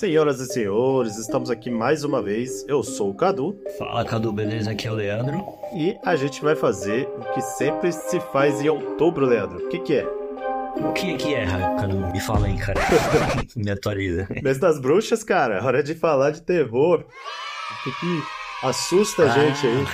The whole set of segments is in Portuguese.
Senhoras e senhores, estamos aqui mais uma vez. Eu sou o Cadu. Fala Cadu, beleza? Aqui é o Leandro. E a gente vai fazer o que sempre se faz em outubro, Leandro. O que, que é? O que que é, Cadu? Me fala aí, cara. Me atualiza. Mês das bruxas, cara. Hora de falar de terror. O que, que assusta a gente aí?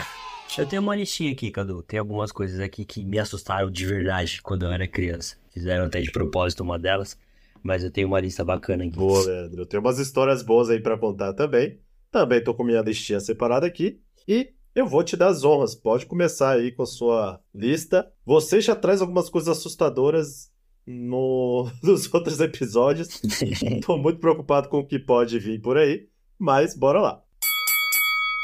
Eu tenho uma listinha aqui, Cadu. Tem algumas coisas aqui que me assustaram de verdade quando eu era criança. Fizeram até de propósito uma delas. Mas eu tenho uma lista bacana aqui. Boa, Leandro. Eu tenho umas histórias boas aí pra contar também. Também tô com minha listinha separada aqui. E eu vou te dar as honras. Pode começar aí com a sua lista. Você já traz algumas coisas assustadoras no... nos outros episódios. tô muito preocupado com o que pode vir por aí. Mas bora lá.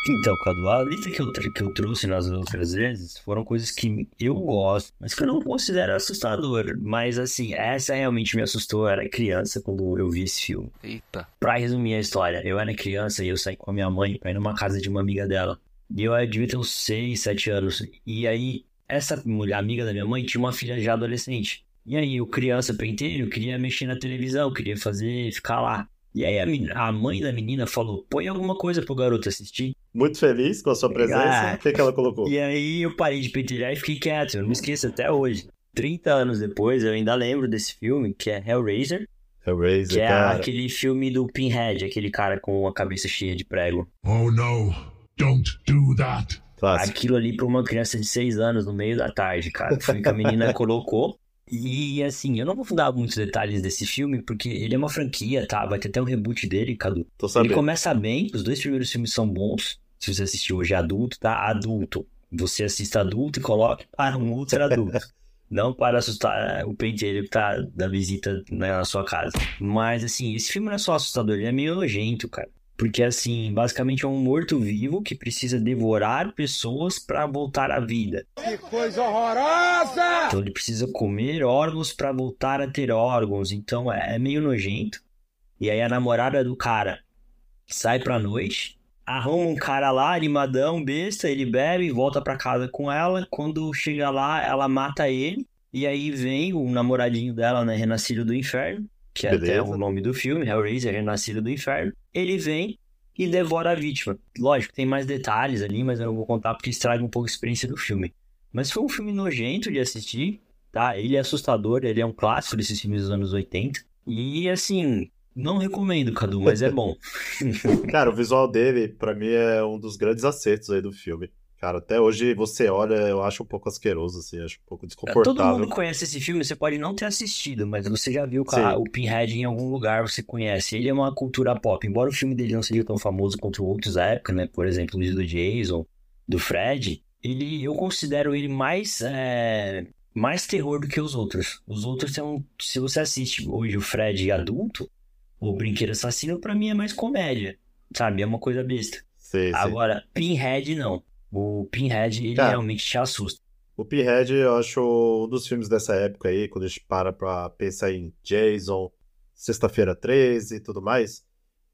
Então, Cadu, a lista que eu, que eu trouxe nas outras vezes foram coisas que eu gosto, mas que eu não considero assustador. Mas, assim, essa realmente me assustou. Eu era criança quando eu vi esse filme. Eita. Pra resumir a história, eu era criança e eu saí com a minha mãe pra ir numa casa de uma amiga dela. E eu devia ter uns 6, 7 anos. E aí, essa mulher, amiga da minha mãe, tinha uma filha já adolescente. E aí, eu criança penteiro, queria mexer na televisão, queria fazer, ficar lá. E aí a, a, mãe da menina falou: põe alguma coisa pro garoto assistir. Muito feliz com a sua presença. Ah, o que, que ela colocou? E aí eu parei de pentelhar e fiquei quieto. Eu não me esqueço até hoje. 30 anos depois, eu ainda lembro desse filme, que é Hellraiser. Hellraiser, que é cara. aquele filme do Pinhead, aquele cara com a cabeça cheia de prego. Oh no, don't do that. Clássico. Aquilo ali pra uma criança de 6 anos no meio da tarde, cara. Foi que a menina colocou. E assim, eu não vou dar muitos detalhes desse filme, porque ele é uma franquia, tá? Vai ter até um reboot dele, Cadu. Tô sabendo. Ele começa bem, os dois primeiros filmes são bons. Se você assistiu hoje adulto, tá? Adulto. Você assista adulto e coloque para um ultra adulto. não para assustar o penteiro que tá da visita na sua casa. Mas assim, esse filme não é só assustador, ele é meio nojento, cara. Porque, assim, basicamente é um morto-vivo que precisa devorar pessoas para voltar à vida. Que coisa horrorosa! Então ele precisa comer órgãos para voltar a ter órgãos. Então é, é, meio nojento. E aí a namorada do cara sai pra noite, arruma um cara lá, animadão, besta, ele bebe e volta pra casa com ela. Quando chega lá, ela mata ele. E aí vem o namoradinho dela, né, Renascido do Inferno que é Beleza. até o nome do filme, Hellraiser, Renascido do Inferno, ele vem e devora a vítima. Lógico, tem mais detalhes ali, mas eu não vou contar porque estraga um pouco a experiência do filme. Mas foi um filme nojento de assistir, tá? Ele é assustador, ele é um clássico desses filmes dos anos 80. E assim, não recomendo, Cadu, mas é bom. Cara, o visual dele, pra mim, é um dos grandes acertos aí do filme. Cara, até hoje você olha, eu acho um pouco asqueroso, assim, acho um pouco desconfortável. Todo mundo conhece esse filme, você pode não ter assistido, mas você já viu cara, o Pinhead em algum lugar, você conhece. Ele é uma cultura pop, embora o filme dele não seja tão famoso quanto outros da época, né? Por exemplo, o do Jason, do Fred, ele, eu considero ele mais, é, mais terror do que os outros. Os outros são, se você assiste hoje o Fred adulto, o Brinquedo Assassino, pra mim é mais comédia, sabe? É uma coisa besta. Sei. Agora, Pinhead não. O Pinhead, ele Cara, realmente te assusta. O Pinhead, eu acho um dos filmes dessa época aí, quando a gente para pra pensar em Jason, Sexta-feira 13 e tudo mais,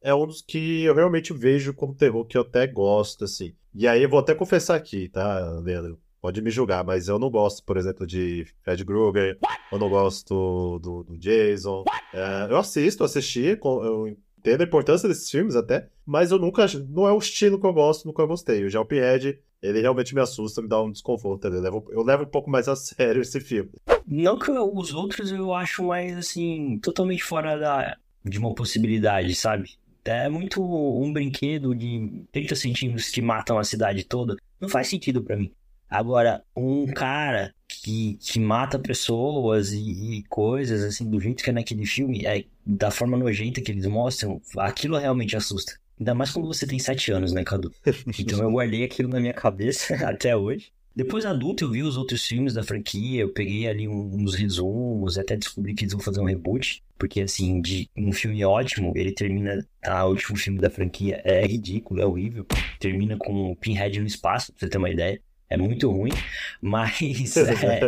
é um dos que eu realmente vejo como terror que eu até gosto, assim. E aí eu vou até confessar aqui, tá, Leandro? Pode me julgar, mas eu não gosto, por exemplo, de Fred Krueger, eu não gosto do, do Jason. É, eu assisto, assisti, eu entendo a importância desses filmes até, mas eu nunca, não é o estilo que eu gosto, nunca gostei. Já o Pinhead, ele realmente me assusta, me dá um desconforto. Eu levo, eu levo um pouco mais a sério esse filme. Não que eu- os outros eu acho mais, assim, totalmente fora da, de uma possibilidade, sabe? É muito um brinquedo de 30 centímetros que matam a cidade toda. Não faz sentido pra mim. Agora, um cara que, que mata pessoas e, e coisas, assim, do jeito que é naquele filme, é, da forma nojenta que eles mostram, aquilo realmente assusta. Ainda mais quando você tem 7 anos, né, Cadu? Então eu guardei aquilo na minha cabeça até hoje. Depois adulto eu vi os outros filmes da franquia, eu peguei ali uns resumos, até descobri que eles vão fazer um reboot, porque assim, de um filme ótimo, ele termina, tá, o último filme da franquia é ridículo, é horrível, termina com o Pinhead no espaço, pra você ter uma ideia, é muito ruim, mas é,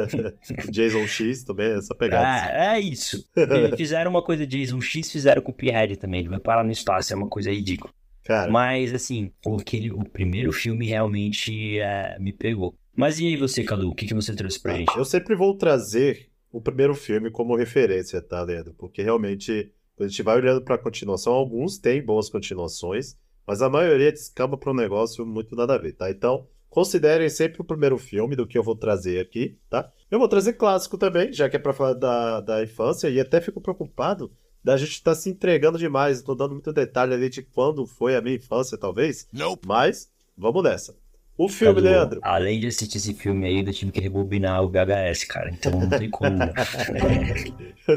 Jason X também, essa pegada. ah, é isso. Eles fizeram uma coisa Jason X, fizeram com o Pinhead também, ele vai parar no espaço, é uma coisa ridícula. Cara, Mas, assim, o, aquele, o primeiro filme realmente é, me pegou. Mas e aí você, Cadu? O que, que você trouxe pra gente? eu sempre vou trazer o primeiro filme como referência, tá, Leandro? Porque realmente, quando a gente vai olhando pra continuação, alguns têm boas continuações, mas a maioria descamba pra um negócio muito nada a ver, tá? Então, considerem sempre o primeiro filme do que eu vou trazer aqui, tá? Eu vou trazer clássico também, já que é pra falar da, da infância, e até fico preocupado da gente estar tá se entregando demais. Tô dando muito detalhe ali de quando foi a minha infância, talvez. Nope. Mas, vamos nessa. O filme, Cadu, Leandro. Além de assistir esse filme aí, eu tive que rebobinar o VHS, cara. Então não tem como. né?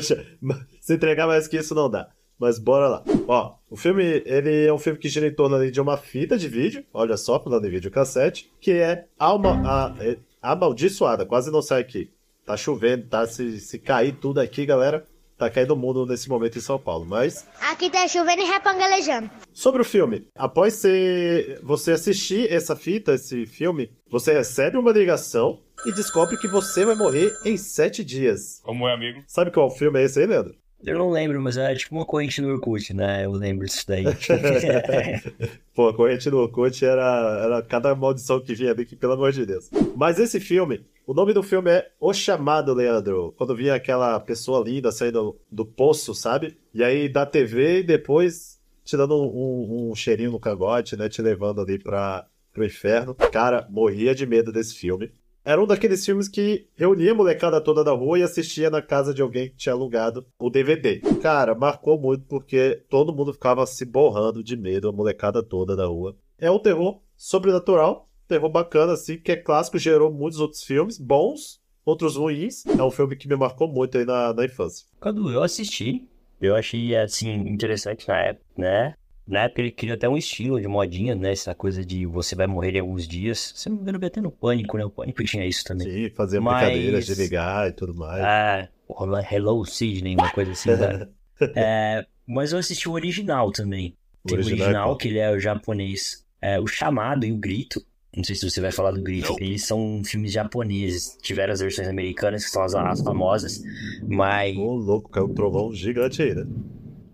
se entregar mais que isso não dá. Mas bora lá. Ó, o filme, ele é um filme que gira em torno ali de uma fita de vídeo, olha só, falando em videocassete, que é Alma, a, é, Amaldiçoada, quase não sai aqui. Tá chovendo, tá? Se, se cair tudo aqui, galera, tá caindo o mundo nesse momento em São Paulo. Mas Aqui tá chovendo e repangalejando. Sobre o filme, após você, você assistir essa fita, esse filme, você recebe uma ligação e descobre que você vai morrer em sete dias. Como é, amigo? Sabe qual filme é esse aí, Leandro? Eu não lembro, mas era tipo uma corrente no Orkut, né? Eu lembro disso daí. Pô, a corrente do Orkut era, era cada maldição que vinha ali, pelo amor de Deus. Mas esse filme, o nome do filme é O Chamado, Leandro. Quando vinha aquela pessoa linda saindo do poço, sabe? E aí da TV e depois te dando um, um- cheirinho no cangote, né? Te levando ali pra, pro inferno. Cara, morria de medo desse filme. Era um daqueles filmes que reunia a molecada toda da rua e assistia na casa de alguém que tinha alugado o DVD. Cara, marcou muito porque todo mundo ficava se borrando de medo, a molecada toda da rua. É um terror sobrenatural, terror bacana, assim, que é clássico, gerou muitos outros filmes bons, outros ruins. É um filme que me marcou muito aí na, na infância. Cadu, eu assisti. Eu achei, assim, interessante na época, né? Na época ele criou até um estilo de modinha, né? Essa coisa de você vai morrer em alguns dias. Se não veio até no Pânico, né? O Pânico tinha isso também. Sim, fazer Mas- brincadeiras de ligar e tudo mais. Ah, o Hello Sidney, uma coisa assim, né? É, mas eu assisti o original também. O Tem o original é original, que ele é o japonês. É, o Chamado e o Grito. Não sei se você vai falar do Grito. Não. Eles são filmes japoneses. Tiveram as versões americanas, que são as, as famosas. Mas Ô, louco, caiu um trovão gigante aí, né?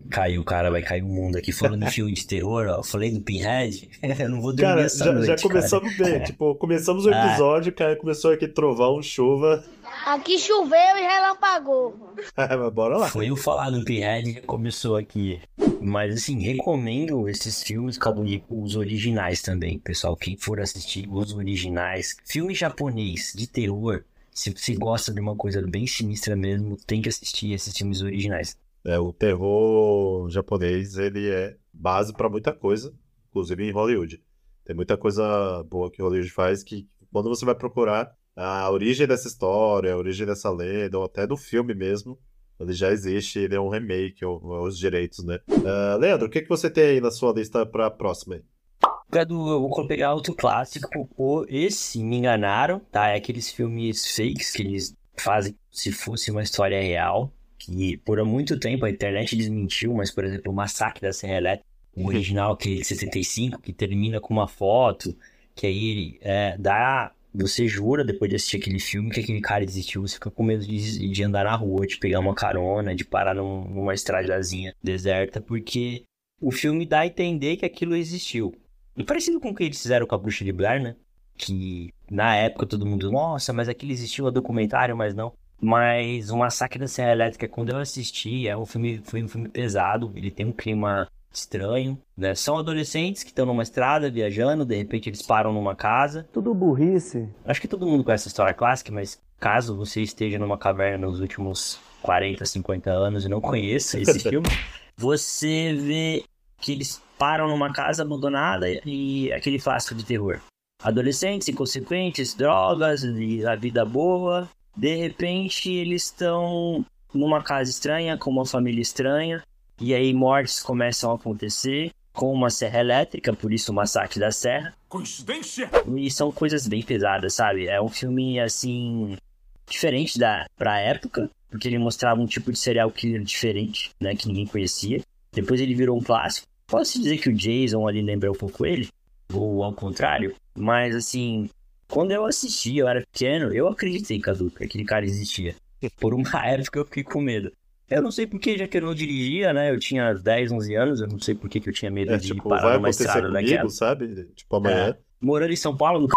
Caiu, cara, vai cair o mundo aqui. Falando em filme de terror, ó. Falei do Pinhead. eu não vou dormir Cara, essa já, noite, já cara. começamos bem. Tipo, começamos o Ah. episódio, cara, começou aqui trovão, chuva. Aqui choveu e relampagou. Mas bora lá. Foi eu falar do Pinhead já começou aqui. Mas assim, recomendo esses filmes, Cadu, os originais também, pessoal. Quem for assistir os originais. Filme japonês de terror. Se você gosta de uma coisa bem sinistra mesmo, tem que assistir esses filmes originais. É, o terror japonês, ele é base pra muita coisa, inclusive em Hollywood. Tem muita coisa boa que Hollywood faz que quando você vai procurar a origem dessa história, a origem dessa lenda, ou até do filme mesmo, ele já existe, ele é um remake, ou, ou os direitos, né? Ah, Leandro, o que, que você tem aí na sua lista pra próxima aí? Eu vou pegar outro clássico. Esse me enganaram, tá? É aqueles filmes fakes que eles fazem se fosse uma história real. Que por muito tempo a internet desmentiu, mas, por exemplo, o Massacre da Serra Elétrica, o original, que é de 75, que termina com uma foto, que aí ele é, dá. Você jura, depois de assistir aquele filme, que aquele cara existiu, você fica com medo de, de andar na rua, de pegar uma carona, de parar num- numa estradazinha deserta, porque o filme dá a entender que aquilo existiu. E parecido com o que eles fizeram com a Bruxa de Blair, né? Que na época todo mundo, nossa, mas aquilo existiu a documentário, mas não. Mas o Massacre da Serra Elétrica, quando eu assisti, é um filme, foi um filme pesado, ele tem um clima estranho, né? São adolescentes que estão numa estrada viajando, de repente eles param numa casa. Tudo burrice. Acho que todo mundo conhece essa história clássica, mas caso você esteja numa caverna nos últimos 40, 50 anos e não conheça esse filme, você vê que eles param numa casa abandonada e aquele clássico de terror. Adolescentes inconsequentes, drogas e a vida boa. De repente eles estão numa casa estranha, com uma família estranha, e aí mortes começam a acontecer com uma serra elétrica, por isso o massacre da serra. Coincidência? E são coisas bem pesadas, sabe? É um filme, assim, diferente da pra época, porque ele mostrava um tipo de serial killer diferente, né? Que ninguém conhecia. Depois ele virou um clássico. Posso dizer que o Jason ali lembra um pouco ele? Ou ao contrário? Mas, assim, quando eu assisti, eu era pequeno, eu acreditei, Cadu, que aquele cara existia. Por uma época eu fiquei com medo. Eu não sei porque, já que eu não dirigia, né? Eu tinha 10, 11 anos, eu não sei por que eu tinha medo É, de tipo, parar vai numa estrada comigo, daquela. sabe? Tipo, amanhã. Morando em São Paulo, no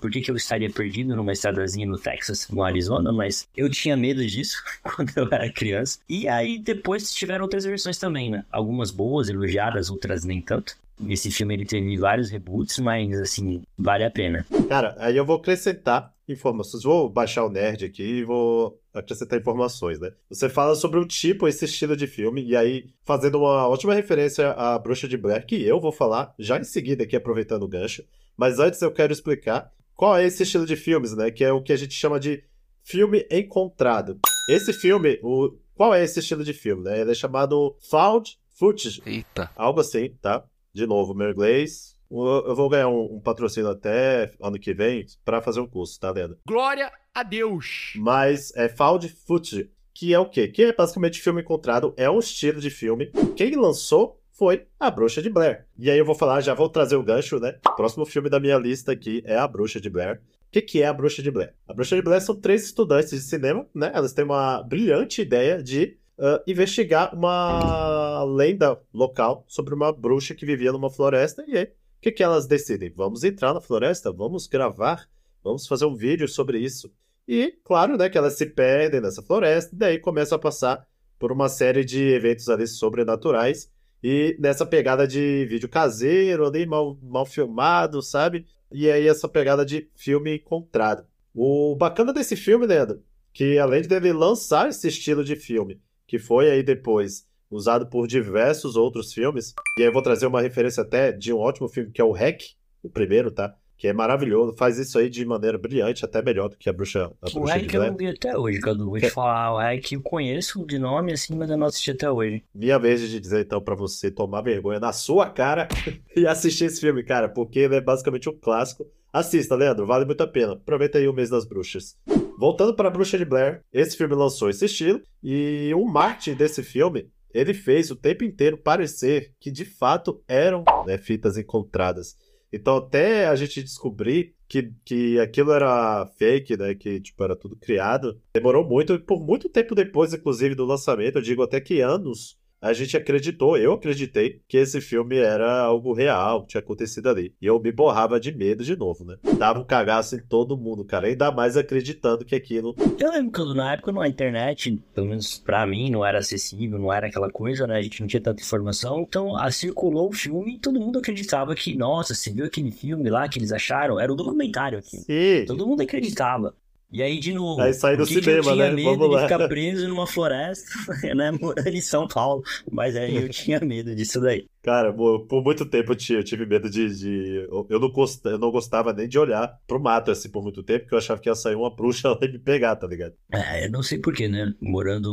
por que, que eu estaria perdido numa estradazinha no Texas, no Arizona, mas eu tinha medo disso quando eu era criança. E aí depois tiveram outras versões também, né? Algumas boas, elogiadas, outras nem tanto. Esse filme ele teve vários reboots, mas assim, vale a pena. Cara, aí eu vou acrescentar informações. Vou baixar o nerd aqui e vou acrescentar informações, né? Você fala sobre o tipo, esse estilo de filme, e aí fazendo uma ótima referência à Bruxa de Blair, que eu vou falar já em seguida aqui, aproveitando o gancho. Mas antes eu quero explicar qual é esse estilo de filmes, né? Que é o que a gente chama de filme encontrado. Esse filme, o... qual é esse estilo de filme, né? Ele é chamado found footage. Eita. Algo assim, tá? De novo, meu inglês. Eu vou ganhar um, um patrocínio até ano que vem para fazer um curso, tá vendo? Glória a Deus! Mas é found footage, que é o quê? Que é basicamente filme encontrado, é um estilo de filme. Quem lançou foi A Bruxa de Blair. E aí eu vou falar, já vou trazer o gancho, né? O próximo filme da minha lista aqui é A Bruxa de Blair. O que, que é A Bruxa de Blair? A Bruxa de Blair são três estudantes de cinema, né? Elas têm uma brilhante ideia de uh, investigar uma lenda local sobre uma bruxa que vivia numa floresta. E aí, o que, que elas decidem? Vamos entrar na floresta, vamos gravar, vamos fazer um vídeo sobre isso. E, claro, né, que elas se perdem nessa floresta, e daí começam a passar por uma série de eventos ali sobrenaturais e nessa pegada de vídeo caseiro, ali mal, mal filmado, sabe? E aí essa pegada de filme encontrado. O bacana desse filme, Leandro, que além de ele lançar esse estilo de filme, que foi aí depois usado por diversos outros filmes, e aí eu vou trazer uma referência até de um ótimo filme que é o Hack, o primeiro, tá? que é maravilhoso, faz isso aí de maneira brilhante, até melhor do que a bruxa. A o bruxa Hack eu não vi até hoje, Cadu. Vou te falar, o Hack eu conheço de nome assim, mas eu não assisti até hoje. Minha vez de dizer então para você tomar vergonha na sua cara e assistir esse filme, cara, porque ele é basicamente um clássico. Assista, Leandro, vale muito a pena. Aproveita aí o mês das bruxas. Voltando para Bruxa de Blair, esse filme lançou esse estilo e o marketing desse filme ele fez o tempo inteiro parecer que de fato eram né, fitas encontradas. Então, até a gente descobrir que, que aquilo era fake, né? Que tipo, era tudo criado, demorou muito, e por muito tempo depois, inclusive, do lançamento, eu digo até que anos, a gente acreditou, eu acreditei, que esse filme era algo real, que tinha acontecido ali. E eu me borrava de medo de novo, né? Dava um cagaço em todo mundo, cara. Ainda mais acreditando que aquilo. Eu lembro que na época na internet, pelo menos pra mim, não era acessível, não era aquela coisa, né? A gente não tinha tanta informação. Então, a, circulou o filme e todo mundo acreditava que, nossa, você viu aquele filme lá que eles acharam? Era um documentário aqui. Sim. Todo mundo acreditava. E aí, de novo, aí sai do que cinema, que eu tinha né? medo Vamos de lá. ficar preso numa floresta, né? Morando em São Paulo. Mas aí eu tinha medo disso daí. Cara, por muito tempo eu tive, medo de. de- eu, não gost, eu não gostava nem de olhar pro mato assim por muito tempo, porque eu achava que ia sair uma bruxa lá e me pegar, tá ligado? É, eu não sei porquê, né? Morando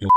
no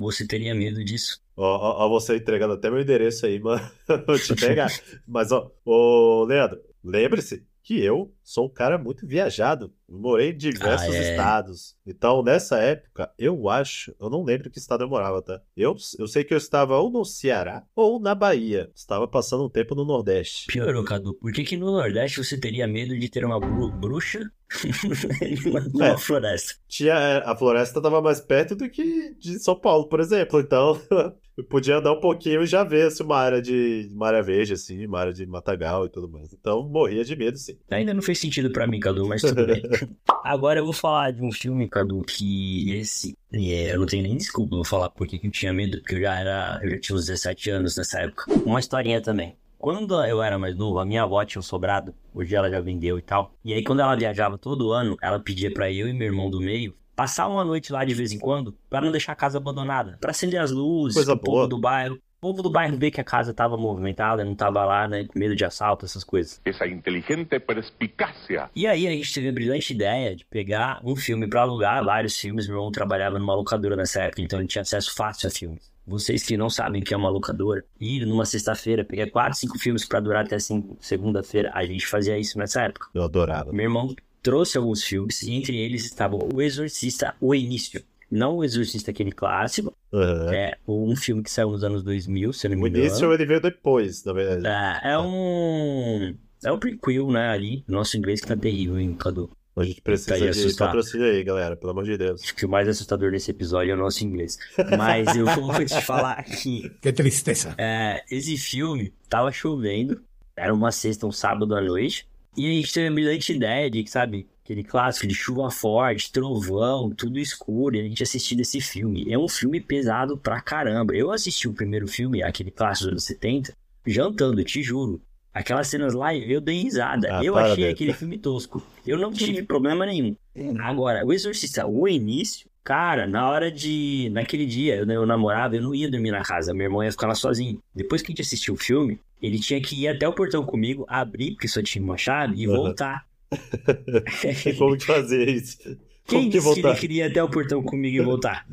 você teria medo disso. Ó, ó, ó você entregando até meu endereço aí, mano. Vou te pegar. Mas, ó, ô, Leandro, lembre-se que eu sou um cara muito viajado. Morei em diversos Ah, é. estados. Então, nessa época, eu acho, eu não lembro que estado eu morava, tá? Eu, eu sei que eu estava ou no Ceará ou na Bahia. Estava passando um tempo no Nordeste. Piorou, Cadu. Por que, que no Nordeste você teria medo de ter uma bru- bruxa numa, numa É. floresta? Tinha, é, a floresta estava mais perto do que de São Paulo, por exemplo. Então, eu podia andar um pouquinho e já ver assim, uma área de uma área verde, assim, uma área de matagal e tudo mais. Então, morria de medo, sim. Ainda não fez sentido pra mim, Cadu, mas tudo bem. Agora eu vou falar de um filme, Cadu, que esse. é, eu não tenho nem desculpa, vou falar porque que eu tinha medo, porque eu já era. Eu já tinha uns 17 anos nessa época. Uma historinha também. Quando eu era mais novo, a minha avó tinha um sobrado, hoje ela já vendeu e tal. E aí, quando ela viajava todo ano, ela pedia pra eu e meu irmão do meio passar uma noite lá de vez em quando, pra não deixar a casa abandonada, Pra acender as luzes, Coisa pro boa. povo do bairro. O povo do bairro ver que a casa tava movimentada, não tava lá, né, com medo de assalto, essas coisas. esa inteligente perspicacia. E aí a gente teve a brilhante ideia de pegar um filme pra alugar, vários filmes. Meu irmão trabalhava numa locadora nessa época, então ele tinha acesso fácil a filmes. Vocês que não sabem o que é uma locadora, ir numa sexta-feira, pegar quatro, cinco filmes pra durar até cinco- segunda-feira, a gente fazia isso nessa época. Eu adorava. Meu irmão trouxe alguns filmes e entre eles estava O Exorcista, O Início. Não o Exorcista aquele clássico, Aham. é um filme que saiu nos anos 2000, se eu não O me engano. início ele veio depois, na verdade. É, é um... É um prequel, né, ali. Nosso inglês que tá terrível, hein, Cadu? A gente precisa Tá aí de assustar. patrocínio aí, galera, pelo amor de Deus. Acho que o mais assustador desse episódio é o nosso inglês. Mas eu vou te falar que Qué tristeza. é, esse filme tava chovendo, era uma sexta, um sábado à noite, E a gente teve a brilhante ideia de, sabe, aquele clássico de chuva forte, trovão, tudo escuro, e a gente assistiu esse filme. É um filme pesado pra caramba. Eu assisti o primeiro filme, aquele clássico dos anos 70, jantando, te juro. Aquelas cenas lá, eu dei risada. Ah, eu achei Beto. aquele filme tosco. Eu não tive problema nenhum. Agora, o Exorcista, o início, cara, na hora de. Naquele dia, eu, eu namorava, eu não ia dormir na casa, meu irmão ia ficar lá sozinho. Depois que a gente assistiu o filme, ele tinha que ir até o portão comigo, abrir, porque só tinha uma chave, e Aham. voltar. E como que fazer isso? Quem Como que disse que ele voltar? queria ir até o portão comigo e voltar?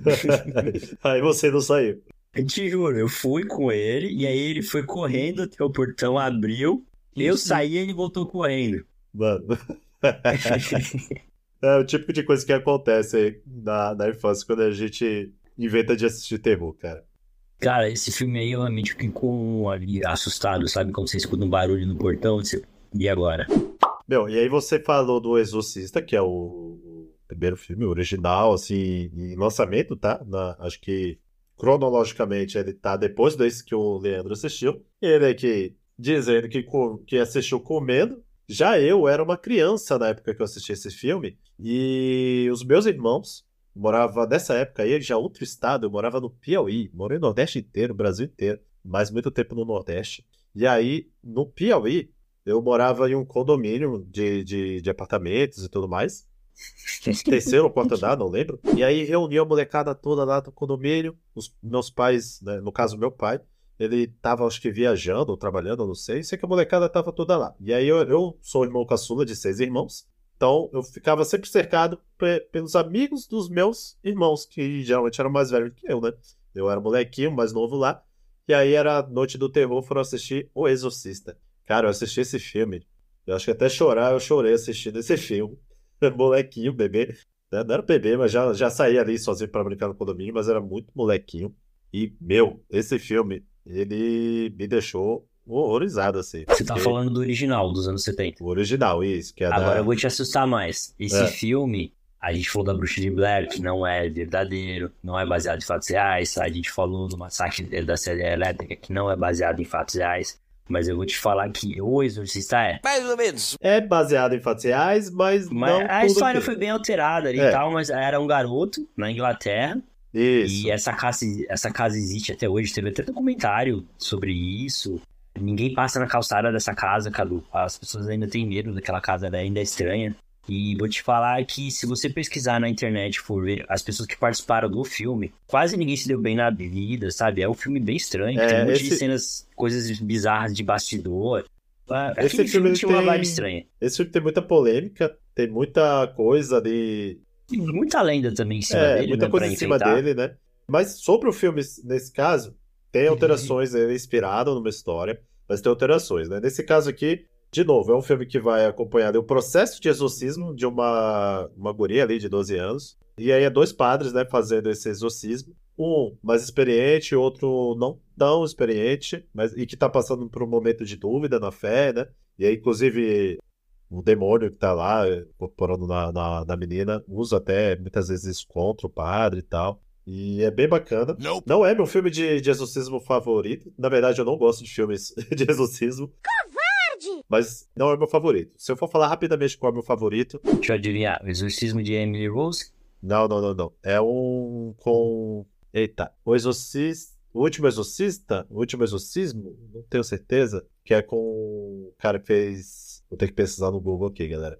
Aí você não saiu. Eu te juro, eu fui com ele, e aí ele foi correndo até o portão, abriu, eu saí e ele voltou correndo. Mano. É o tipo de coisa que acontece aí na, na infância quando a gente inventa de assistir terror, cara. Cara, esse filme aí eu realmente fiquei com ali assustado, sabe? Quando você escuta um barulho no portão, você... e agora? Meu, e aí você falou do Exorcista, que é o, o primeiro filme original, assim, em lançamento, tá? Na- acho que cronologicamente ele tá depois desse que o Leandro assistiu. Ele aqui dizendo que, que assistiu comendo. Já eu era uma criança na época que eu assisti esse filme, e os meus irmãos morava nessa época aí, já outro estado, eu morava no Piauí, morei no Nordeste inteiro, Brasil inteiro, mas muito tempo no Nordeste. E aí, no Piauí, eu morava em um condomínio de, de, de apartamentos e tudo mais. Terceiro ou quarto andar, não lembro. E aí reuni a molecada toda lá do condomínio. Os meus pais, né, no caso meu pai, ele tava acho que viajando ou trabalhando, não sei. Sei que a molecada tava toda lá. E aí eu, eu sou irmão caçula de seis irmãos. Então eu ficava sempre cercado pe- pelos amigos dos meus irmãos, que geralmente eram mais velhos que eu, né? Eu era molequinho, mais novo lá. E aí era Noite do Terror, foram assistir O Exorcista. Cara, eu assisti esse filme. Eu acho que até chorar, eu chorei assistindo esse filme. Molequinho, bebê. né? Não era bebê, mas já, já saía ali sozinho pra brincar no condomínio, mas era muito molequinho. E, meu, esse filme, ele me deixou horrorizado, assim. Você tá Porque falando do original, dos anos 70. O original, isso, que é da... Agora eu vou te assustar mais. Esse É. filme, a gente falou da Bruxa de Blair, que não é verdadeiro, não é baseado em fatos reais. A gente falou do massacre da série elétrica, que não é baseado em fatos reais. Mas eu vou te falar que o Exorcista é. Mais ou menos. É baseado em fatos reais, mas, Mas não a história foi bem alterada ali É. e tal, mas era um garoto na Inglaterra. Isso. E essa casa, essa casa existe até hoje. Teve até documentário sobre isso. Ninguém passa na calçada dessa casa, Cadu. As pessoas ainda têm medo daquela casa, ela ainda é estranha. E vou te falar que se você pesquisar na internet for ver as pessoas que participaram do filme, quase ninguém se deu bem na vida, sabe? É um filme bem estranho, É, tem um monte de esse- cenas, coisas bizarras de bastidor. Ah, Esse filme filme tinha uma tem- vibe estranha. Esse filme tem muita polêmica, tem muita coisa de E muita lenda também em cima É, dele, muita né, coisa em cima dele, né? Mas sobre o filme, nesse caso, tem alterações, ele é inspirado numa história, mas tem alterações, né? Nesse caso aqui, de novo, é um filme que vai acompanhar o processo de exorcismo de uma, uma guria ali de 12 anos. E aí é dois padres, né, fazendo esse exorcismo. Um mais experiente, outro não tão experiente, mas e que tá passando por um momento de dúvida na fé, né? E aí, inclusive, o demônio que tá lá, eh, incorporando na, na, na menina, usa até muitas vezes contra o padre e tal. E é bem bacana. Nope. Não é meu filme de, de exorcismo favorito. Na verdade, eu não gosto de filmes de exorcismo. Mas não é meu favorito. Se eu for falar rapidamente qual é o meu favorito. Deixa eu adivinhar. O Exorcismo de Emily Rose? Não, não, não, não. É um com. Eita. O Exorcista. O último exorcista? O último exorcismo? Não tenho certeza. Que é com o cara que fez. Vou ter que pesquisar no Google aqui, galera.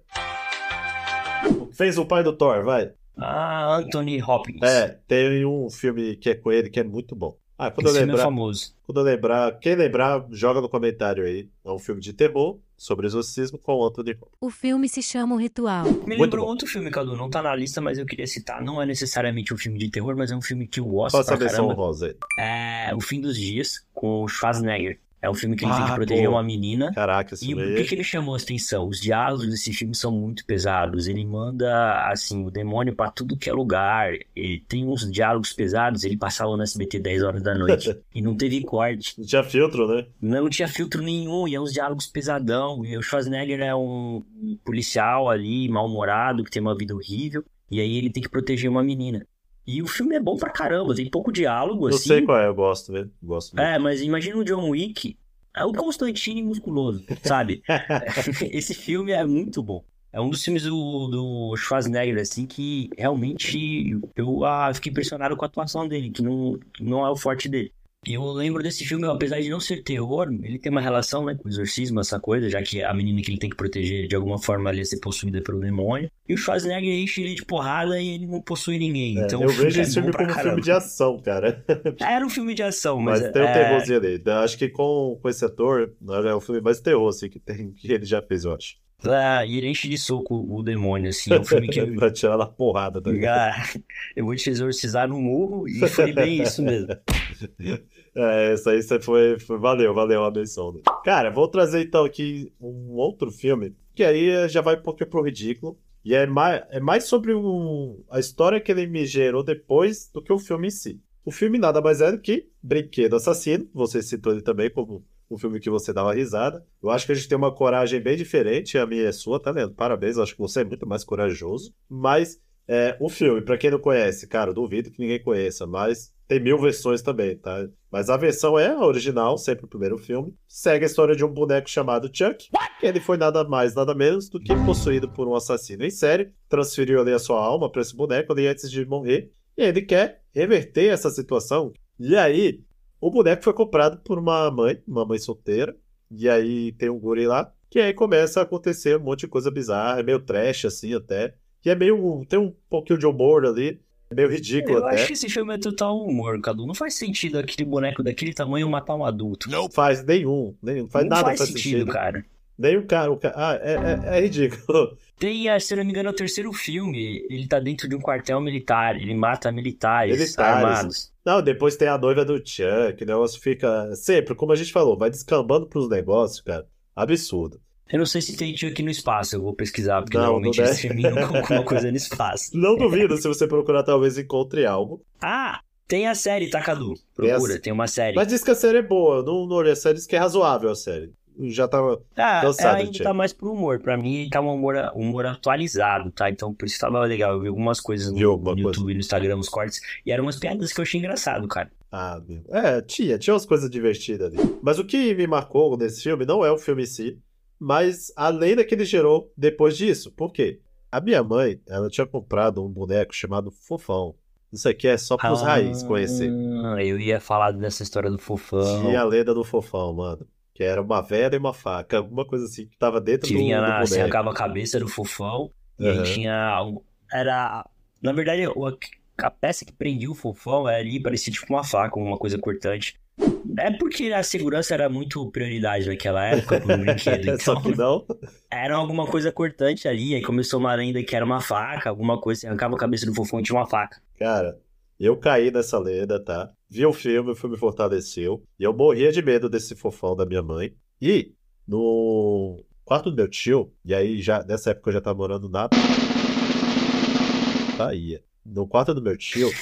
O que fez o pai do Thor, vai. Ah, Anthony Hopkins. É, tem um filme que é com ele que é muito bom. Ah, quando eu Esse filme é lembrar. famoso. Quando eu lembrar, quem lembrar, joga no comentário aí. É um filme de terror sobre exorcismo com o Anthony Hopkins. O filme se chama O Ritual. Me Muito lembrou bom. outro filme, Cadu. Não tá na lista, mas eu queria citar. Não é necessariamente um filme de terror, mas é um filme que eu gosto Faça a pra menção caramba. rosa aí. É O Fim dos Dias, com o Schwarzenegger. É um filme que ele tem Ah, que proteger pô. uma menina. Caraca, E o que, que ele chamou a atenção? Os diálogos desse filme são muito pesados. Ele manda, assim, o demônio pra tudo que é lugar. Ele tem uns diálogos pesados. Ele passava no SBT 10 horas da noite. e não teve corte. Não tinha filtro, né? Não tinha filtro nenhum, e é uns diálogos pesadão. E o Schwarzenegger é um policial ali, mal-humorado, que tem uma vida horrível. E aí ele tem que proteger uma menina. E o filme é bom pra caramba, tem pouco diálogo, Eu assim. sei qual é, eu gosto mesmo. Gosto mesmo. É, mas imagina o John Wick É o Constantine musculoso, sabe? Esse filme é muito bom. É um dos filmes do, do Schwarzenegger, assim, que realmente eu ah, fiquei impressionado com a atuação dele, que não, não é o forte dele. Eu lembro desse filme, apesar de não ser terror, ele tem uma relação né, com o exorcismo, essa coisa, já que a menina que ele tem que proteger de alguma forma ali ia ser possuída pelo demônio. E o Schwarzenegger enche ele de porrada e ele não possui ninguém. É, então, eu vejo é esse filme como um filme de ação, cara. Era um filme de ação, mas, Mas tem o é, terrorzinho ali. Eu Acho que com, com esse ator, é o filme mais terror, assim, que, tem, que ele já fez, eu acho. ah, e ele enche de soco o demônio, assim. É um filme que pra tirar na porrada, tá ligado? Ah, eu vou te exorcizar no murro e foi bem isso mesmo. É, isso aí você foi, foi. Valeu, valeu a menção. né? Cara, vou trazer então aqui um outro filme, que aí já vai um pouquinho pro ridículo. E é mais, é mais sobre o, a história que ele me gerou depois do que o filme em si. O filme nada mais é do que Brinquedo Assassino. Você citou ele também como um filme que você dava risada. Eu acho que a gente tem uma coragem bem diferente. A minha é sua, tá, Leandro? Parabéns. Acho que você é muito mais corajoso. Mas é, o filme, pra quem não conhece, cara, duvido que ninguém conheça, mas tem mil versões também, tá? Mas a versão é a original, sempre o primeiro filme. Segue a história de um boneco chamado Chuck, que ele foi nada mais, nada menos do que possuído por um assassino em série, transferiu ali a sua alma pra esse boneco ali antes de morrer, e ele quer reverter essa situação. E aí, o boneco foi comprado por uma mãe, uma mãe solteira, e aí tem um guri lá, que aí começa a acontecer um monte de coisa bizarra, meio trash assim até. E é meio. tem um pouquinho de humor ali, é meio ridículo Eu até. acho que esse filme é total humor, Cadu. Não faz sentido aquele boneco daquele tamanho matar um adulto. Não faz nenhum, nenhum, faz não nada faz faz sentido, sentido. cara. Nenhum cara, o cara. Ah, é, é, é ridículo. Tem, ah, se eu não me engano, é o terceiro filme. Ele tá dentro de um quartel militar. Ele mata militares, Militares. armados. Não, depois tem a noiva do Chuck, o negócio fica. Sempre, como a gente falou, vai descambando pros negócios, cara. Absurdo. Eu não sei se tem aqui no espaço. Eu vou pesquisar, porque Não, normalmente não esse deve. filme não colocou uma coisa no espaço. Não duvido se você procurar, talvez encontre algo. Ah, tem a série, tá, Cadu? Tem a Procura, tem uma série. Mas diz que a série é boa. Não, não olhei a série, diz que é razoável a série. Já tava. Ah, Cansado, ainda Tchê. tá mais pro humor. Pra mim, tá um humor, humor atualizado, tá? Então, por isso tava legal. Eu vi algumas coisas no, alguma no coisa? YouTube, no Instagram, nos cortes. E eram umas piadas que eu achei engraçado, cara. Ah, meu. É, tinha, tinha umas coisas divertidas ali. Mas o que me marcou nesse filme não é o filme em si, mas a lenda que ele gerou depois disso. Por quê? A minha mãe, ela tinha comprado um boneco chamado Fofão. Isso aqui é só pros raiz conhecer. Ah, eu ia falar dessa história do fofão. Tinha a lenda do Fofão, mano. Que era uma vela e uma faca, alguma coisa assim que tava dentro Que do, do você boneco. arrancava a cabeça do fofão. E Aham. aí tinha. Era. Na verdade, a peça que prendia o fofão era ali, parecia tipo uma faca, uma coisa cortante. É porque a segurança era muito prioridade naquela época pro brinquedo. Só Então, que não. era alguma coisa cortante ali. Aí começou uma lenda que era uma faca, alguma coisa. Você arrancava a cabeça do fofão e tinha uma faca. Cara, eu caí nessa lenda, tá? Vi o filme, o filme fortaleceu. E eu morria de medo desse fofão da minha mãe. E no quarto do meu tio, e aí já nessa época eu já tava morando na Bahia. No quarto do meu tio.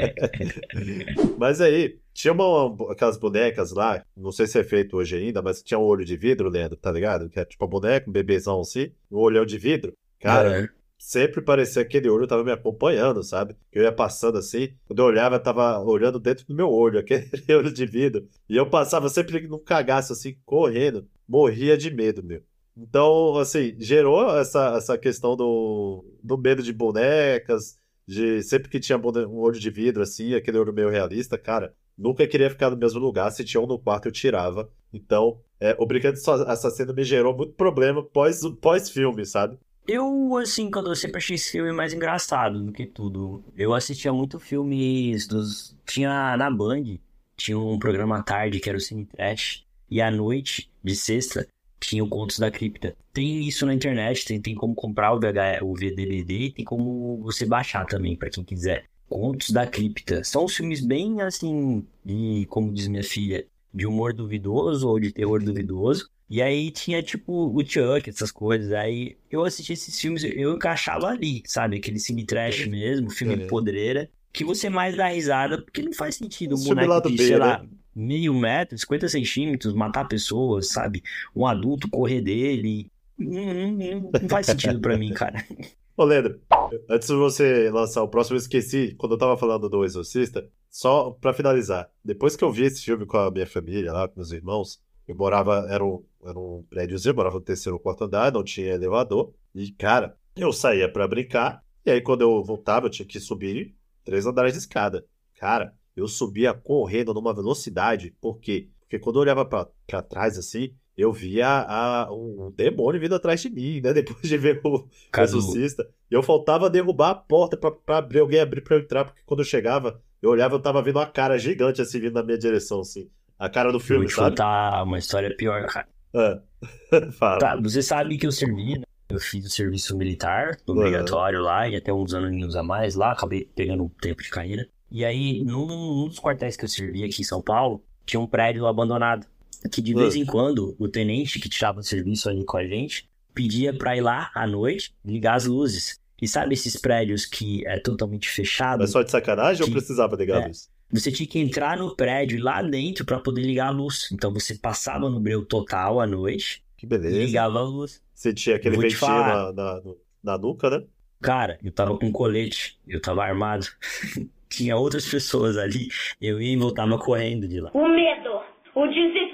Mas aí, tinha uma, aquelas bonecas lá, não sei se é feito hoje ainda, mas tinha um olho de vidro, Leandro, tá ligado? Que é tipo a boneca, um bebezão assim, um olhão de vidro. Cara, É. sempre parecia que aquele olho tava me acompanhando, sabe? Eu ia passando assim, quando eu olhava, tava olhando dentro do meu olho, aquele olho de vidro. E eu passava sempre num cagaço assim, correndo, morria de medo, meu. Então, assim, gerou essa, essa questão do, do medo de bonecas, de sempre que tinha um olho de vidro assim, aquele olho meio realista, cara, nunca queria ficar no mesmo lugar, se tinha um no quarto eu tirava. Então, é, o Brinquedo Assassino me gerou muito problema pós, pós-filme, sabe? Eu, assim, quando eu sempre achei esse filme mais engraçado do que tudo. Eu assistia muito filmes dos. Tinha na Band, tinha um programa à tarde que era o Cine Trash. E à noite, de sexta, tinha o Contos da Cripta. Tem isso na internet, tem, tem como comprar o, VH, o VDVD e tem como você baixar também, pra quem quiser. Contos da Cripta. São os filmes bem, assim, de, como diz minha filha, de humor duvidoso ou de terror duvidoso. E aí tinha tipo o Chuck, essas coisas. Aí eu assisti esses filmes, eu encaixava ali, sabe? Aquele cine trash mesmo, filme É. podreira, que você mais dá risada, porque não faz sentido um boneco de, B, sei né? lá, meio metro, 50 centímetros, matar pessoas, sabe? Um adulto correr dele. Não, não- não- não faz sentido pra mim, cara. Ô, Leandro, antes de você lançar o próximo, eu esqueci, quando eu tava falando do Exorcista, só pra finalizar. Depois que eu vi esse filme com a minha família lá, com meus irmãos, eu morava, era um, era um prédiozinho, eu morava no terceiro ou quarto andar, não tinha elevador. E, cara, eu saía pra brincar, e aí quando eu voltava, eu tinha que subir três andares de escada. Cara, eu subia correndo numa velocidade, por quê? Porque quando eu olhava pra, pra trás assim, eu via a, um demônio vindo atrás de mim, né? Depois de ver o Cadu. exorcista. E eu faltava derrubar a porta pra, pra abrir, alguém abrir pra eu entrar, porque quando eu chegava, eu olhava eu tava vendo uma cara gigante assim vindo na minha direção, assim. A cara do filme, vou te sabe? contar uma história pior, cara. É. Fala. Tá, você sabe que eu servi, né? Eu fiz o serviço militar, obrigatório lá, e até uns anos a mais lá, acabei pegando um tempo de carreira. E aí, num, num dos quartéis que eu servi aqui em São Paulo, tinha um prédio abandonado. Que de vez em quando, o tenente que tirava o serviço ali com a gente, pedia pra ir lá à noite, ligar as luzes. E sabe esses prédios que é totalmente fechado? Mas só de sacanagem ou Que- precisava ligar a é. luz? Você tinha que entrar no prédio e lá dentro pra poder ligar a luz. Então você passava no breu total à noite Que e beleza. ligava a luz. Você tinha aquele ventinho na, na, na nuca, né? Cara, eu tava com colete, eu tava armado. Tinha outras pessoas ali. Eu ia e voltava correndo de lá. O medo, o desespero.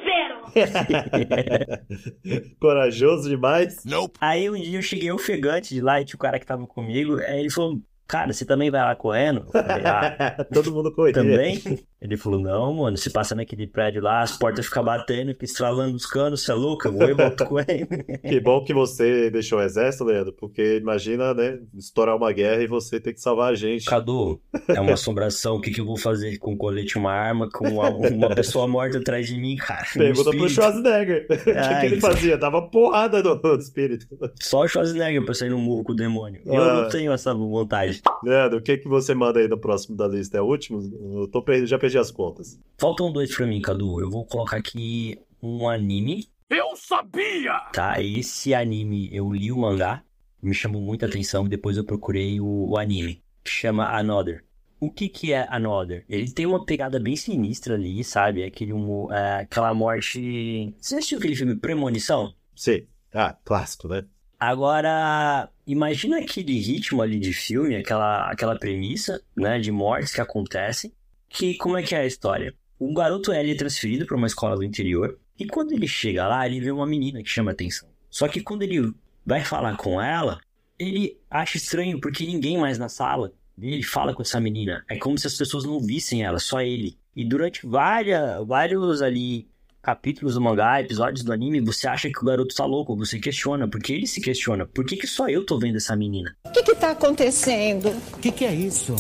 Corajoso demais. Nope. Aí um dia eu cheguei ofegante de lá e tinha o cara que tava comigo. Aí ele falou: Cara, você também vai lá correndo? Falei, ah, Todo mundo corria. também? Ele falou: Não, mano, você passa naquele prédio lá, as portas ficam batendo, fica estralando os canos, você é louco? Eu vou e volto correndo. Que bom que você deixou o exército, Leandro, porque imagina, né, estourar uma guerra e você ter que salvar a gente. Cadu, é uma assombração. O que, que eu vou fazer com um colete, uma arma, com uma, pessoa morta atrás de mim, cara? Pergunta pro. Schwarzenegger. O que, que ele fazia? Dava porrada no, no espírito. Só o Schwarzenegger pra sair no murro com o demônio. Eu Ah. não tenho essa vontade. Leandro, o que, que você manda aí no próximo da lista? É o último? Eu tô per- já perdi as contas. Faltam dois pra mim, Cadu. Eu vou colocar aqui um anime, Eu sabia! tá? Esse anime eu li o mangá, me chamou muita atenção e depois eu procurei o, o anime, que chama Another. O que que é Another? Ele tem uma pegada bem sinistra ali, sabe? Aquele, humor- é, aquela morte... Você assistiu aquele filme Premonição? Sim. Ah, clássico, né? Agora, imagina aquele ritmo ali de filme, aquela, aquela premissa, né, de mortes que acontecem, que como é que é a história? O garoto ele é transferido para uma escola do interior, e quando ele chega lá, ele vê uma menina que chama atenção. Só que quando ele vai falar com ela, ele acha estranho porque ninguém mais na sala. Ele fala com essa menina. É como se as pessoas não vissem ela, só ele. E durante várias, vários ali capítulos do mangá, episódios do anime, você acha que o garoto tá louco, você questiona, porque ele se questiona, por que, que só eu tô vendo essa menina? O que está acontecendo? O que, que é isso?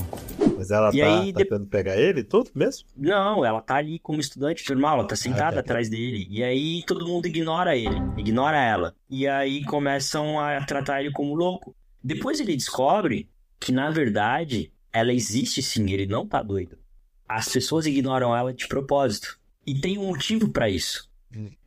Mas ela E tá, aí, tá de- tentando pegar ele tudo mesmo? Não, ela tá ali como estudante normal, ela tá sentada tá. atrás dele. E aí todo mundo ignora ele, ignora ela. E aí começam a tratar ele como louco. Depois ele descobre que, na verdade, ela existe sim, ele não tá doido. As pessoas ignoram ela de propósito. E tem um motivo pra isso.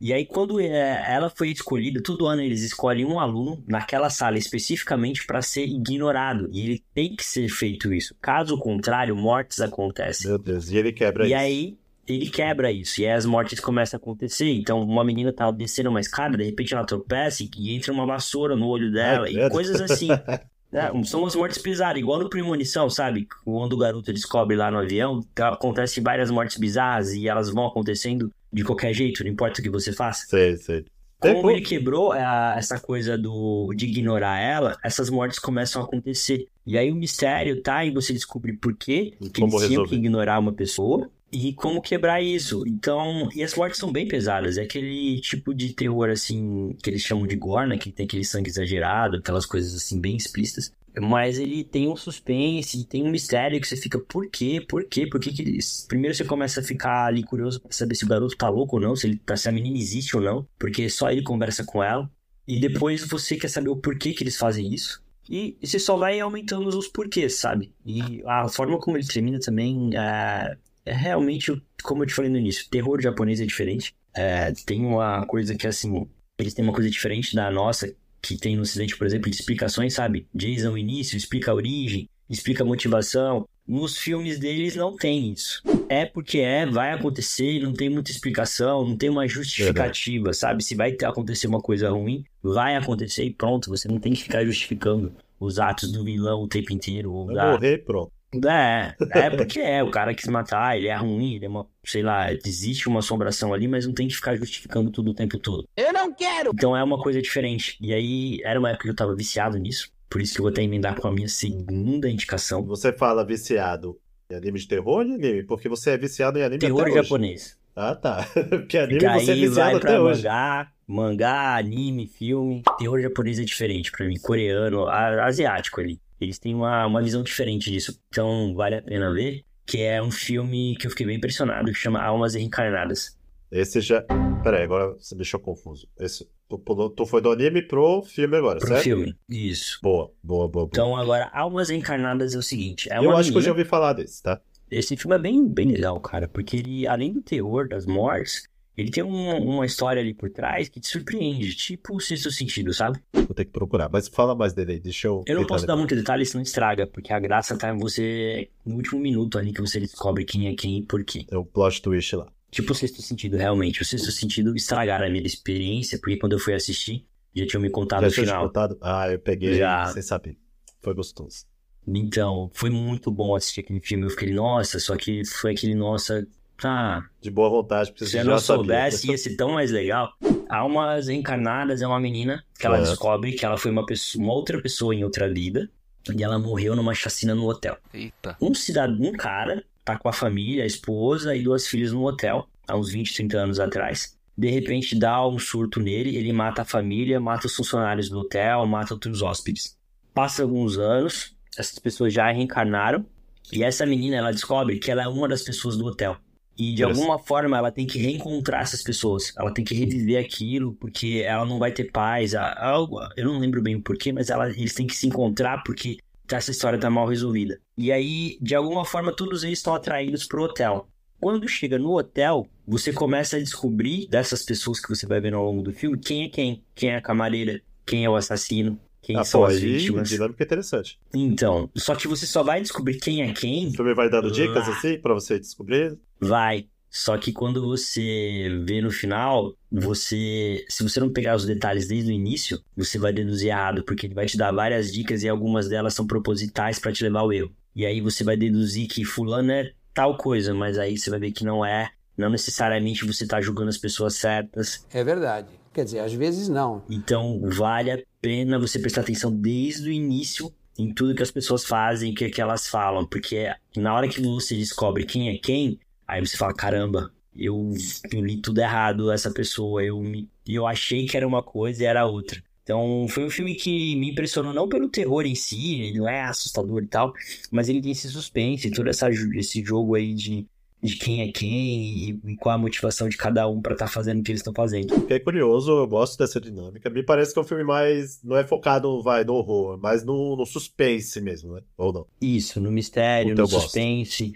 E aí, quando é, ela foi escolhida, todo ano eles escolhem um aluno naquela sala especificamente para ser ignorado. E ele tem que ser feito isso. Caso contrário, mortes acontecem. Meu Deus, e ele quebra E isso. aí ele quebra isso. E aí as mortes começam a acontecer. Então, uma menina tá descendo uma escada, de repente ela tropeça e- e entra uma vassoura no olho dela. Ai, e coisas assim. É, são umas mortes bizarras, igual no Premonição, sabe? Quando o garoto descobre lá no avião, tá- acontecem várias mortes bizarras e elas vão acontecendo de qualquer jeito, não importa o que você faça. Sei, sei. Como ele quebrou a- essa coisa do, de ignorar ela, essas mortes começam a acontecer. E aí o mistério tá em você descobrir por quê que eles tinham resolver. que ignorar uma pessoa e como quebrar isso. Então, e as mortes são bem pesadas. É aquele tipo de terror assim que eles chamam de gore, né? Que tem aquele sangue exagerado, aquelas coisas assim bem explícitas. Mas ele tem um suspense, tem um mistério que você fica, por quê? Por quê? Por que que eles... Primeiro você começa a ficar ali curioso pra saber se o garoto tá louco ou não, se, ele tá, se a menina existe ou não, porque só ele conversa com ela. E depois você quer saber o porquê que eles fazem isso. E você só vai aumentando os porquês, sabe? E a forma como ele termina também é, é realmente, como eu te falei no início, terror japonês é diferente. É, tem uma coisa que, assim, eles têm uma coisa diferente da nossa, que tem no ocidente, por exemplo, de explicações, sabe? Jason o início, explica a origem, explica a motivação. Nos filmes deles não tem isso. É porque é, vai acontecer, não tem muita explicação, não tem uma justificativa, sabe? Se vai acontecer uma coisa ruim, vai acontecer e pronto, você não tem que ficar justificando. os atos do vilão o tempo inteiro. Ou Vai da... morrer, pronto. É, é porque é, o cara quis matar, ele é ruim, ele é uma, sei lá, existe uma assombração ali, mas não tem que ficar justificando tudo o tempo todo. Eu não quero! Então é uma coisa diferente. E aí, era uma época que eu tava viciado nisso, por isso que eu vou até emendar com a minha segunda indicação. Você fala viciado em anime de terror ou de anime? Porque você é viciado em anime Terror até hoje. japonês. Ah, tá. Porque anime Que você é aí viciado vai até pra hoje. mangá, mangá, anime, filme. Terror japonês é diferente pra mim, coreano, a- asiático ali. Eles têm uma, uma visão diferente disso, então vale a pena ver. Que é um filme que eu fiquei bem impressionado, que chama Almas Reencarnadas. Esse já. Peraí, agora você me deixou confuso. Esse... Tu, tu foi do anime pro filme agora, Pro certo? filme. Isso. Boa, boa, boa, boa. Então agora, Almas Reencarnadas é o seguinte, é eu acho que eu já ouvi falar desse, tá? Esse filme é bem, bem legal, cara, porque ele, além do terror das mortes, ele tem um- uma história ali por trás que te surpreende, tipo o sexto sentido, sabe? Vou ter que procurar. Mas fala mais dele aí, deixa eu. Eu não posso dar muito detalhe, senão estraga, porque a graça tá em você no último minuto ali que você descobre quem é quem e por quê. Tem um plot twist lá. Tipo o sexto sentido, realmente. O sexto sentido estragaram a minha experiência, porque quando eu fui assistir, já tinham me contado já o tinha te final. contado? Ah, eu peguei Já. sem saber. Foi gostoso. Então, foi muito bom assistir aquele filme. Eu fiquei, nossa, só que foi aquele, nossa, tá, De boa vontade, porque Se você eu já não sabia. soubesse, ia ser tão mais legal. Almas Reencarnadas é uma menina que ela É. descobre que ela foi uma, pessoa, uma outra pessoa em outra vida e ela morreu numa chacina no hotel. Eita. Um cidadão, um cara, tá com a família, a esposa e duas filhas no hotel, há uns 20, 30 anos atrás. De repente dá um surto nele, ele mata a família, mata os funcionários do hotel, mata outros hóspedes. Passa alguns anos, essas pessoas já reencarnaram e essa menina ela descobre que ela é uma das pessoas do hotel. E de alguma forma ela tem que reencontrar essas pessoas. Ela tem que reviver aquilo, porque ela não vai ter paz. Algo, eu não lembro bem o porquê, mas ela, eles têm que se encontrar porque essa história tá mal resolvida. E aí, de alguma forma, todos eles estão atraídos pro hotel. Quando chega no hotel, você começa a descobrir dessas pessoas que você vai ver ao longo do filme quem é quem. Quem é a camareira, quem é o assassino, quem Ah, são as aí, vítimas. dinâmica interessante. Então, só que você só vai descobrir quem é quem O filme vai dando dicas assim pra você descobrir. Vai. Só que quando você vê no final, você. Se você não pegar os detalhes desde o início, você vai deduzir errado, porque ele vai te dar várias dicas e algumas delas são propositais pra te levar ao erro. E aí você vai deduzir que fulano é tal coisa, mas aí você vai ver que não é. Não necessariamente você tá julgando as pessoas certas. É verdade. Quer dizer, às vezes não. Então vale a pena você prestar atenção desde o início em tudo que as pessoas fazem, o que, que elas falam, porque na hora que você descobre quem é quem, aí você fala, caramba, eu, eu li tudo errado essa pessoa, eu, me, eu achei que era uma coisa e era outra. Então foi um filme que me impressionou não pelo terror em si, ele não é assustador e tal, mas ele tem esse suspense, todo essa, esse jogo aí de, de quem é quem e, qual a motivação de cada um pra estar fazendo o que eles estão fazendo. Fiquei curioso, eu gosto dessa dinâmica. Me parece que é um filme mais. Não é focado, vai, no horror, mas no, no suspense mesmo, né? Ou não? Isso, no mistério, no eu gosto. suspense.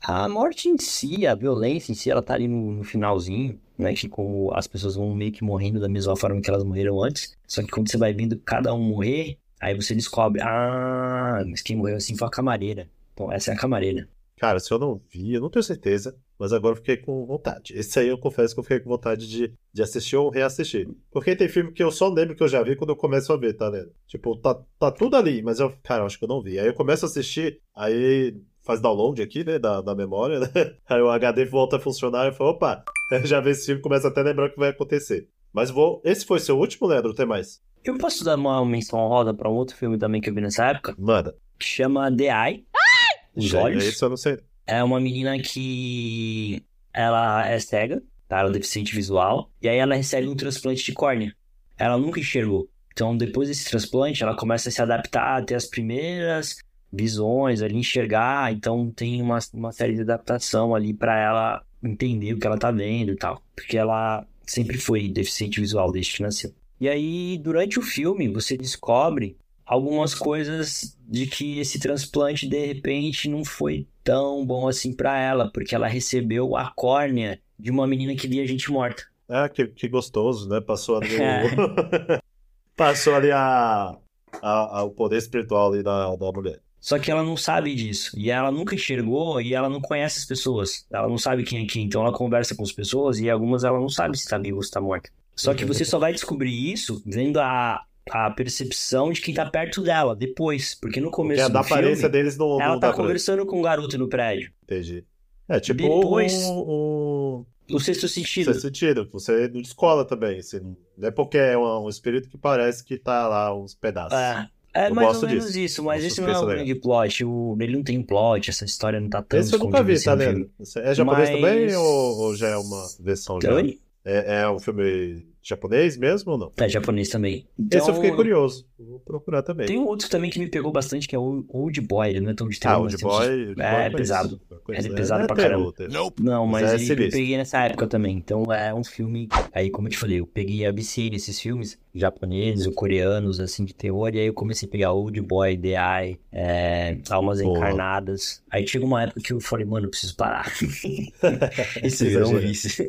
A morte em si, a violência em si, ela tá ali no, no finalzinho, né? Que como as pessoas vão meio que morrendo da mesma forma que elas morreram antes. Só que quando você vai vendo cada um morrer, aí você descobre, ah, mas quem morreu assim foi a camareira. Então essa é a camareira. Cara, se eu não vi, eu não tenho certeza, mas agora eu fiquei com vontade. Esse aí eu confesso que eu fiquei com vontade de, de assistir ou reassistir. Porque tem filme que eu só lembro que eu já vi quando eu começo a ver, tá vendo? Tipo, tá, tá tudo ali, mas eu, cara, acho que eu não vi. Aí eu começo a assistir, aí faz download aqui, né, da, da memória, né? Aí o HD volta a funcionar e eu falo, opa, já vi esse filme, começa até a lembrar o que vai acontecer. Mas vou. Esse foi seu último, Leandro? Tem mais? Eu posso dar uma menção honrosa pra um outro filme também que eu vi nessa época, Manda. que chama The Eye. Os Já- Olhos. Esse eu não sei. É uma menina que ela é cega, tá? Ela é deficiente visual, e aí ela recebe um transplante de córnea. Ela nunca enxergou. Então, depois desse transplante, ela começa a se adaptar, a ter as primeiras visões ali, enxergar. Então, tem uma, uma série de adaptação ali pra ela entender o que ela tá vendo e tal. Porque ela sempre foi deficiente visual desde que nasceu. E aí, durante o filme, você descobre algumas coisas de que esse transplante de repente não foi tão bom assim pra ela, porque ela recebeu a córnea de uma menina que via gente morta. Ah, que, que gostoso, né? Passou ali É. o... Passou ali a, a- a- o poder espiritual ali da, da mulher. Só que ela não sabe disso. E ela nunca enxergou e ela não conhece as pessoas. Ela não sabe quem é quem. Então ela conversa com as pessoas e algumas ela não sabe se tá viva ou se tá morta. Só que você só vai descobrir isso vendo a, a percepção de quem tá perto dela depois. Porque no Porque começo a da do filme, aparência deles não, ela não tá pra conversando com um garoto no prédio. Entendi. É tipo Depois- um, um, O sexto sentido. Sexto sentido, você não descola também. Assim, não é porque é um, um espírito que parece que tá lá uns pedaços. É, é Eu mais gosto ou menos disso. isso, mas Um esse não é o legal. grande plot. O, ele não tem plot, essa história não tá tão Esse eu nunca vi, tá lendo? É japonês Mas- também ou, ou já é uma versão já? Oi? É, é um filme japonês mesmo ou não? É japonês também. Esse eu fiquei Então, curioso. Vou procurar também. Tem um outro também que me pegou bastante, que é o Old Boy. Ele não é tão de terror, ah, o mas de tem boy. Old Boy É, eu é conheço. pesado. Ele é pesado pra terror, caramba. terror. Não, Mas mas, é ele, eu peguei nessa época também. Então é um filme. Aí, como eu te falei, eu peguei a BC nesses filmes japoneses ou coreanos, assim, de terror. E aí eu comecei a pegar Old Boy, The Eye, é, Almas Boa. Encarnadas. Aí chegou uma época que eu falei, mano, eu preciso parar. Esse virou um vício.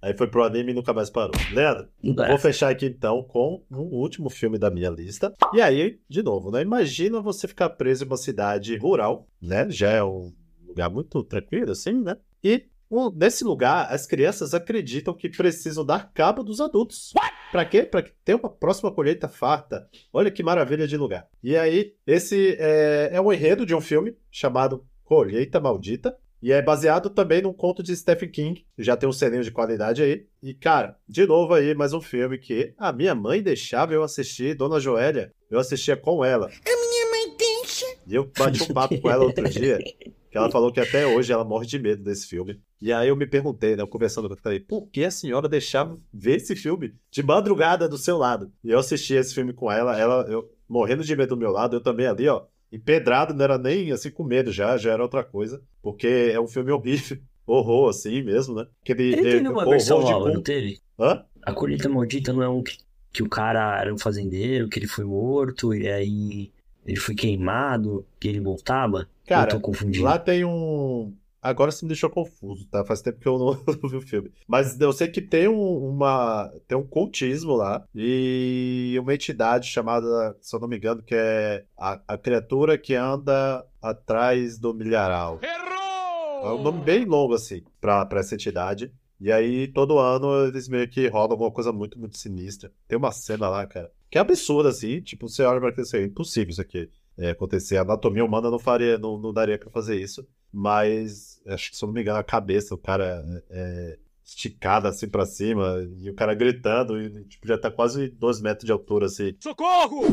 Aí foi pro anime e nunca mais parou. Leandro, É. vou fechar aqui então com um último filme da minha lista. E aí, de novo, né? Imagina você ficar preso em uma cidade rural, né? Já é um lugar muito tranquilo, assim, né? E um- nesse lugar, as crianças acreditam que precisam dar cabo dos adultos. Pra quê? Pra que ter uma próxima colheita farta. Olha que maravilha de lugar. E aí, esse é, é um enredo de um filme chamado Colheita Maldita. E é baseado também num conto de Stephen King. Já tem um selinho de qualidade aí. E, cara, de novo aí, mais um filme que a minha mãe deixava eu assistir, Dona Joélia. Eu assistia com ela. A minha mãe deixa. E eu bati um papo com ela outro dia, que ela falou que até hoje ela morre de medo desse filme. E aí eu me perguntei, né, eu conversando com ela, falei, por que a senhora deixava ver esse filme de madrugada do seu lado? E eu assisti esse filme com ela, ela, eu morrendo de medo do meu lado, eu também ali, ó, empedrado, não era nem assim com medo já, já era outra coisa, porque é um filme horrível, horror assim mesmo, né? Aquele, Ele é, teve uma horror versão de nova, não teve? Hã? A colheita maldita não é um que, que o cara era um fazendeiro, que ele foi morto, e aí ele foi queimado, que ele voltava? Cara, eu tô confundindo. Lá tem um. Agora você me deixou confuso, tá? Faz tempo que eu não, não vi o filme. Mas eu sei que tem um, uma. Tem um cultismo lá. E uma entidade chamada, se eu não me engano, que é a, a criatura que anda atrás do milharal. É um nome bem longo, assim, pra, pra essa entidade. E aí, todo ano, eles meio que rodam alguma coisa muito, muito sinistra. Tem uma cena lá, cara, que é absurda, assim. Tipo, você olha pra assim, é impossível isso aqui é, acontecer. A anatomia humana não faria, não, não daria pra fazer isso. Mas, acho que, se eu não me engano, a cabeça, o cara é, é esticada assim pra cima, e o cara gritando, e tipo, já tá quase dois metros de altura, assim.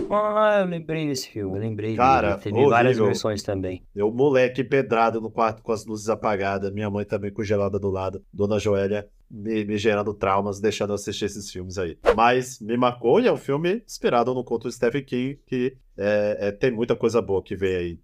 Ah, eu lembrei desse filme, eu lembrei. Cara, dele. Teve várias versões também. Eu, moleque, pedrado no quarto com as luzes apagadas, minha mãe também congelada do lado, Dona Joélia me, me gerando traumas, deixando eu assistir esses filmes aí. Mas me marcou e é um filme inspirado no conto do Stephen King, que é, é, tem muita coisa boa que vem aí.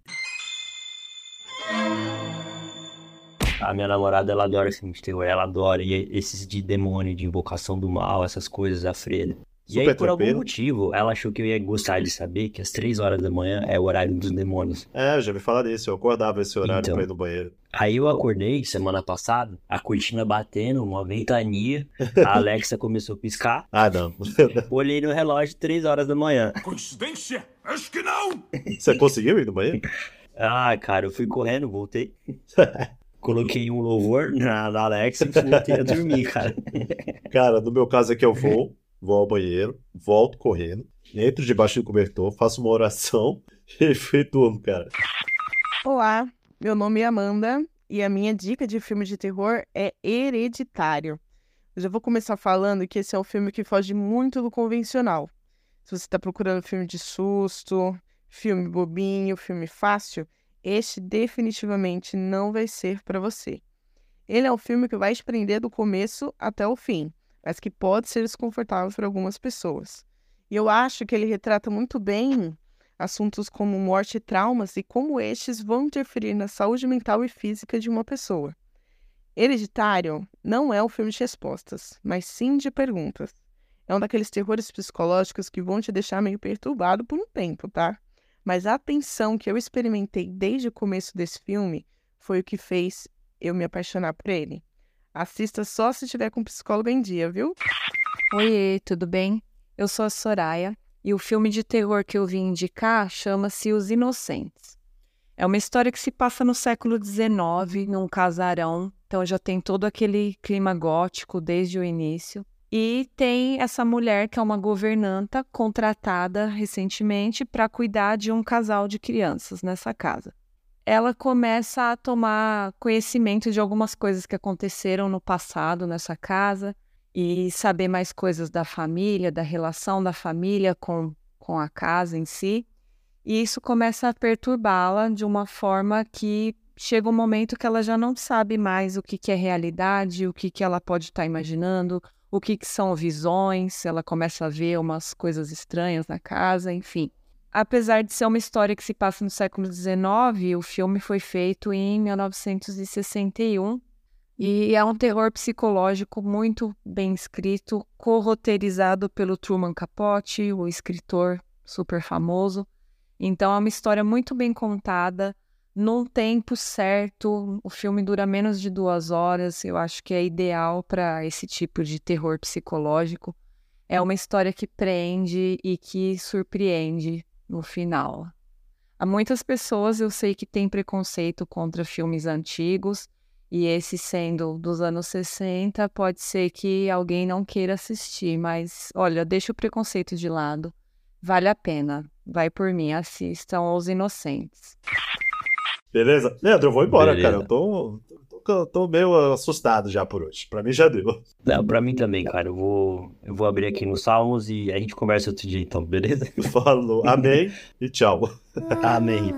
A minha namorada, ela adora filmes de terror, ela adora e esses de demônio, de invocação do mal, essas coisas, a Freda. E aí, por algum motivo, ela achou que eu ia gostar de saber que às três horas da manhã é o horário dos demônios. É, eu já me falar disso, eu acordava esse horário Então. pra ir no banheiro. Aí eu acordei semana passada, a cortina batendo, uma ventania, a Alexa começou a piscar, Ah, não. olhei no relógio, três horas da manhã. Coincidência? Acho que não! Você conseguiu ir no banheiro? Ah, cara, eu fui correndo, voltei. Coloquei um louvor na, na Alexa e voltei a dormir, cara. Cara, no meu caso é que eu vou, vou ao banheiro, volto correndo, entro debaixo do cobertor, faço uma oração e fui cara. Olá, meu nome é Amanda e a minha dica de filme de terror é Hereditário. Eu já vou começar falando que esse é um filme que foge muito do convencional. Se você está procurando filme de susto, filme bobinho, filme fácil, este definitivamente não vai ser para você. Ele é um filme que vai te prender do começo até o fim, mas que pode ser desconfortável para algumas pessoas. E eu acho que ele retrata muito bem assuntos como morte e traumas e como estes vão interferir na saúde mental e física de uma pessoa. Hereditário não é um filme de respostas, mas sim de perguntas. É um daqueles terrores psicológicos que vão te deixar meio perturbado por um tempo, tá? Mas a tensão que eu experimentei desde o começo desse filme foi o que fez eu me apaixonar por ele. Assista só se tiver com psicólogo em dia, viu? Oiê, tudo bem? Eu sou a Soraya e o filme de terror que eu vim indicar chama-se Os Inocentes. É uma história que se passa no século XIX, num casarão, então já tem todo aquele clima gótico desde o início. E tem essa mulher que é uma governanta contratada recentemente para cuidar de um casal de crianças nessa casa. Ela começa a tomar conhecimento de algumas coisas que aconteceram no passado nessa casa e saber mais coisas da família, da relação da família com, com a casa em si. E isso começa a perturbá-la de uma forma que chega um momento que ela já não sabe mais o que, que é realidade, o que, que ela pode estar tá imaginando, o que, que são visões, ela começa a ver umas coisas estranhas na casa, enfim. Apesar de ser uma história que se passa no século XIX, o filme foi feito em 1961 e é um terror psicológico muito bem escrito, co-roteirizado pelo Truman Capote, o escritor super famoso. Então é uma história muito bem contada, num tempo certo. O filme dura menos de duas horas. Eu acho que é ideal para esse tipo de terror psicológico. É uma história que prende e que surpreende no final. Há muitas pessoas eu sei que têm preconceito contra filmes antigos, e esse sendo dos anos 60, pode ser que alguém não queira assistir, mas olha, deixa o preconceito de lado. Vale a pena. Vai por mim, assistam Os Inocentes. Beleza? Leandro, eu vou embora, Beleza. cara. Eu tô, tô, tô, meio assustado já por hoje. Pra mim já deu. Não, pra mim também, cara. Eu vou, eu vou abrir aqui no Salmos e a gente conversa outro dia, então, beleza? Falou. Amém e tchau. Amém.